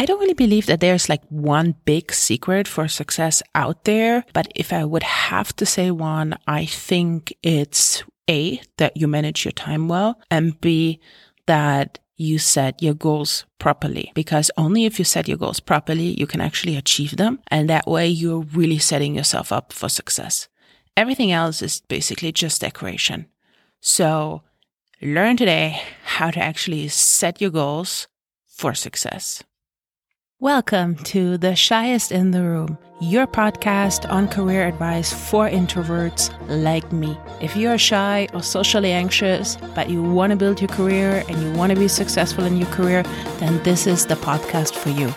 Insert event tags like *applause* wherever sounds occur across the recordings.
I don't really believe that there's like one big secret for success out there. But if I would have to say one, I think it's A, that you manage your time well, and B, that you set your goals properly because only if you set your goals properly, you can actually achieve them. And that way you're really setting yourself up for success. Everything else is basically just decoration. So learn today how to actually set your goals for success. Welcome to The Shyest in the Room, your podcast on career advice for introverts like me. If you're shy or socially anxious, but you want to build your career and you want to be successful in your career, then this is the podcast for you.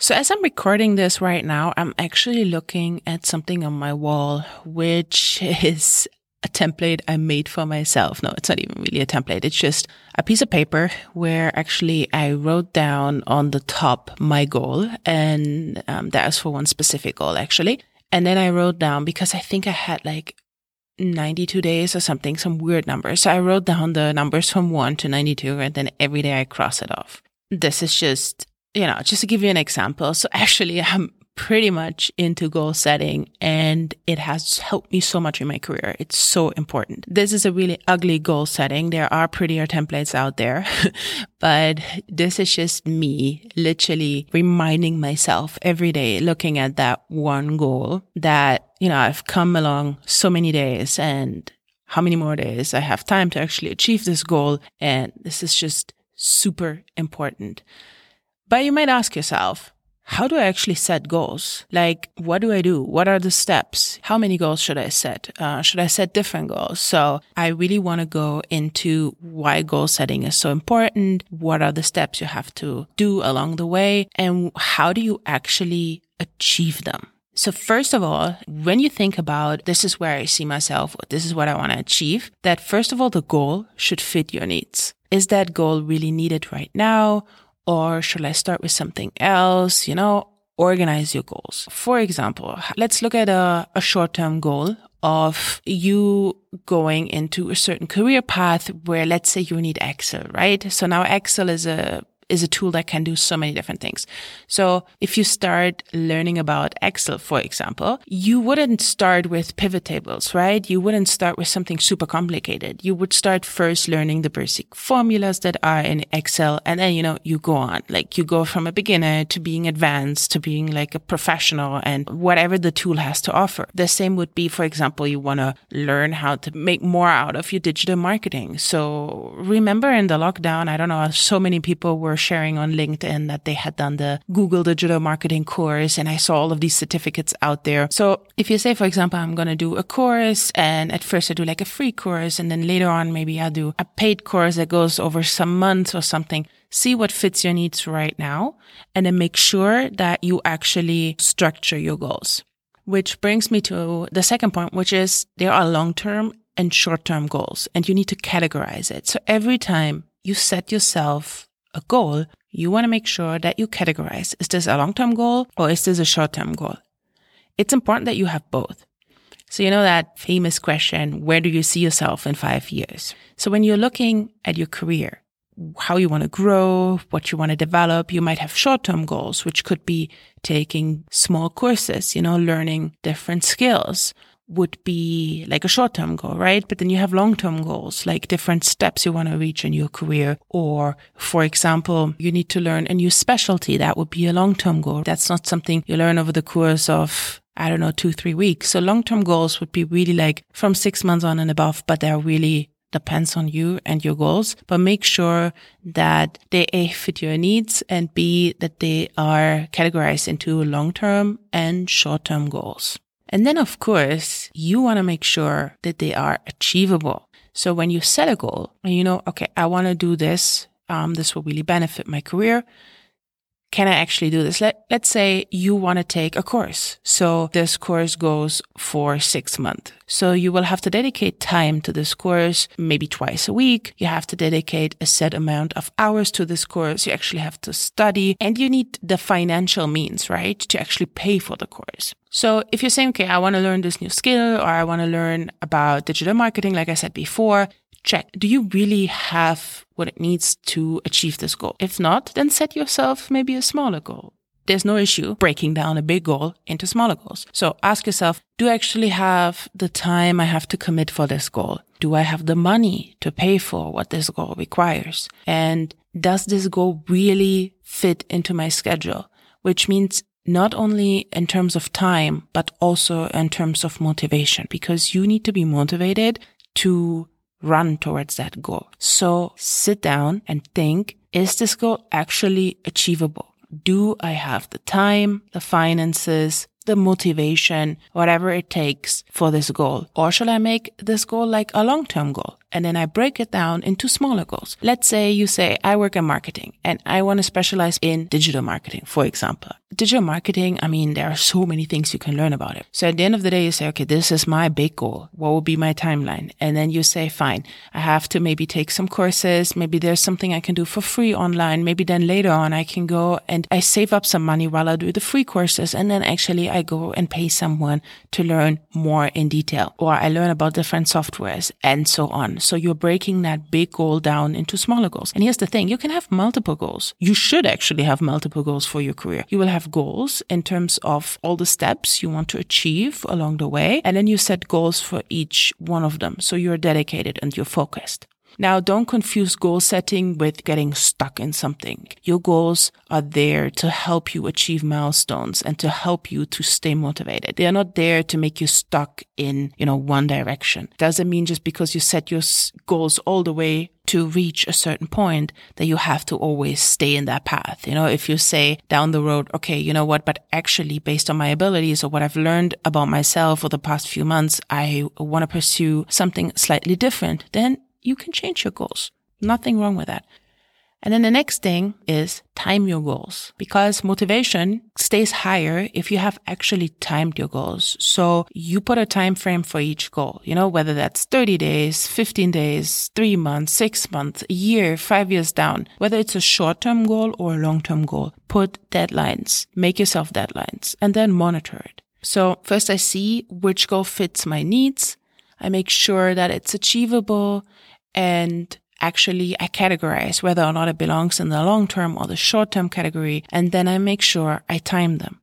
So, as I'm recording this right now, I'm actually looking at something on my wall, which *laughs* is a template I made for myself. No, it's not even really a template. It's just a piece of paper where actually I wrote down on the top my goal. And um, that was for one specific goal, actually. And then I wrote down because I think I had like 92 days or something, some weird numbers. So I wrote down the numbers from one to 92 and then every day I cross it off. This is just, you know, just to give you an example. So *laughs* actually I'm pretty much into goal setting and it has helped me so much in my career. It's so important. This is a really ugly goal setting. There are prettier templates out there, *laughs* but this is just me literally reminding myself every day, looking at that one goal that, you know, I've come along so many days and how many more days I have time to actually achieve this goal. And this is just super important. But you might ask yourself, how do I actually set goals? Like, what do I do? What are the steps? How many goals should I set? Uh, should I set different goals? So I really want to go into why goal setting is so important. What are the steps you have to do along the way? And how do you actually achieve them? So first of all, when you think about this is where I see myself, this is what I want to achieve, that first of all, the goal should fit your needs. Is that goal really needed right now? Or should I start with something else? You know, organize your goals. For example, let's look at a, a short-term goal of you going into a certain career path where let's say you need Excel, right? So now Excel is a is a tool that can do so many different things. So if you start learning about Excel, for example, you wouldn't start with pivot tables, right? You wouldn't start with something super complicated. You would start first learning the basic formulas that are in Excel. And then, you know, you go on, like you go from a beginner to being advanced to being like a professional and whatever the tool has to offer. The same would be, for example, you want to learn how to make more out of your digital marketing. So remember in the lockdown, I don't know, so many people were sharing on LinkedIn that they had done the Google digital marketing course and I saw all of these certificates out there. So if you say, for example, I'm going to do a course and at first I do like a free course and then later on, maybe I do a paid course that goes over some months or something. See what fits your needs right now and then make sure that you actually structure your goals. Which brings me to the second point, which is there are long-term and short-term goals and you need to categorize it. So every time you set yourself a goal, you want to make sure that you categorize. Is this a long-term goal or is this a short-term goal? It's important that you have both. So you know that famous question, where do you see yourself in five years? So when you're looking at your career, how you want to grow, what you want to develop, you might have short-term goals, which could be taking small courses, you know, learning different skills would be like a short term goal, right? But then you have long term goals, like different steps you want to reach in your career. Or, for example, you need to learn a new specialty. That would be a long term goal. That's not something you learn over the course of, I don't know, two, three weeks. So long term goals would be really like from six months on and above, but they're really depends on you and your goals, but make sure that they A, fit your needs and B, that they are categorized into long term and short term goals. And then, of course, you want to make sure that they are achievable. So when you set a goal and you know, okay, I want to do this, um, this will really benefit my career can I actually do this? Let, let's say you want to take a course. So this course goes for six months. So you will have to dedicate time to this course, maybe twice a week. You have to dedicate a set amount of hours to this course. You actually have to study and you need the financial means, right? To actually pay for the course. So if you're saying, okay, I want to learn this new skill or I want to learn about digital marketing, like I said before, check. Do you really have what it needs to achieve this goal. If not, then set yourself maybe a smaller goal. There's no issue breaking down a big goal into smaller goals. So ask yourself, do I actually have the time I have to commit for this goal? Do I have the money to pay for what this goal requires? And does this goal really fit into my schedule? Which means not only in terms of time, but also in terms of motivation, because you need to be motivated to run towards that goal. So sit down and think, is this goal actually achievable? Do I have the time, the finances, the motivation, whatever it takes for this goal? Or shall I make this goal like a long-term goal? And then I break it down into smaller goals. Let's say you say, I work in marketing and I want to specialize in digital marketing, for example. Digital marketing, I mean, there are so many things you can learn about it. So at the end of the day, you say, okay, this is my big goal. What will be my timeline? And then you say, fine, I have to maybe take some courses. Maybe there's something I can do for free online. Maybe then later on I can go and I save up some money while I do the free courses. And then actually I go and pay someone to learn more in detail or I learn about different softwares and so on. So you're breaking that big goal down into smaller goals. And here's the thing. You can have multiple goals. You should actually have multiple goals for your career. You will have goals in terms of all the steps you want to achieve along the way. And then you set goals for each one of them. So you're dedicated and you're focused. Now, don't confuse goal setting with getting stuck in something. Your goals are there to help you achieve milestones and to help you to stay motivated. They are not there to make you stuck in, you know, one direction. Doesn't mean just because you set your goals all the way to reach a certain point that you have to always stay in that path. You know, if you say down the road, okay, you know what, but actually based on my abilities or what I've learned about myself for the past few months, I want to pursue something slightly different, then you can change your goals. Nothing wrong with that. And then the next thing is time your goals because motivation stays higher if you have actually timed your goals. So you put a time frame for each goal, you know, whether that's 30 days, 15 days, three months, six months, a year, five years down, whether it's a short term goal or a long term goal, put deadlines, make yourself deadlines and then monitor it. So first I see which goal fits my needs. I make sure that it's achievable and actually I categorize whether or not it belongs in the long term or the short term category. And then I make sure I time them.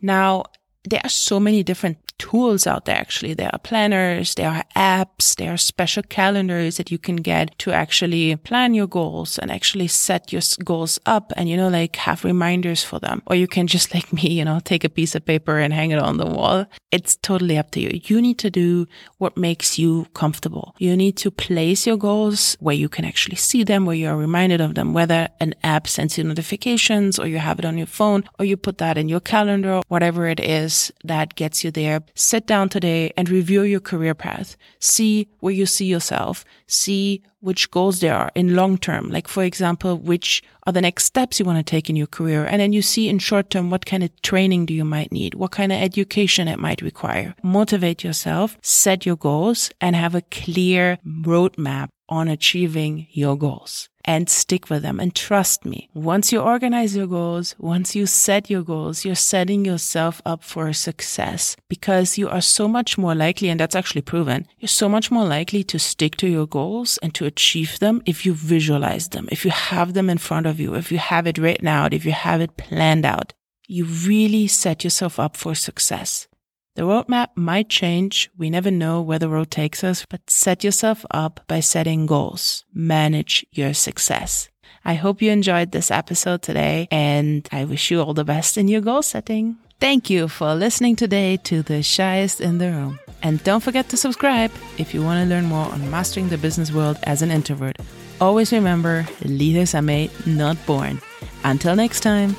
Now, there are so many different tools out there. Actually, there are planners, there are apps, there are special calendars that you can get to actually plan your goals and actually set your goals up and, you know, like have reminders for them. Or you can just *laughs* like me, you know, take a piece of paper and hang it on the wall. It's totally up to you. You need to do what makes you comfortable. You need to place your goals where you can actually see them, where you are reminded of them, whether an app sends you notifications or you have it on your phone or you put that in your calendar, whatever it is that gets you there sit down today and review your career path. See where you see yourself. See which goals there are in long term. Like, for example, which are the next steps you want to take in your career. And then you see in short term, what kind of training do you might need? What kind of education it might require? Motivate yourself, set your goals and have a clear roadmap on achieving your goals and stick with them. And trust me, once you organize your goals, once you set your goals, you're setting yourself up for success because you are so much more likely, and that's actually proven, you're so much more likely to stick to your goals and to achieve them if you visualize them, if you have them in front of you, if you have it written out, if you have it planned out. You really set yourself up for success. The roadmap might change. We never know where the road takes us, but set yourself up by setting goals. Manage your success. I hope you enjoyed this episode today and I wish you all the best in your goal setting. Thank you for listening today to The Shyest in the Room. And don't forget to subscribe if you want to learn more on mastering the business world as an introvert. Always remember, leaders are made, not born. Until next time.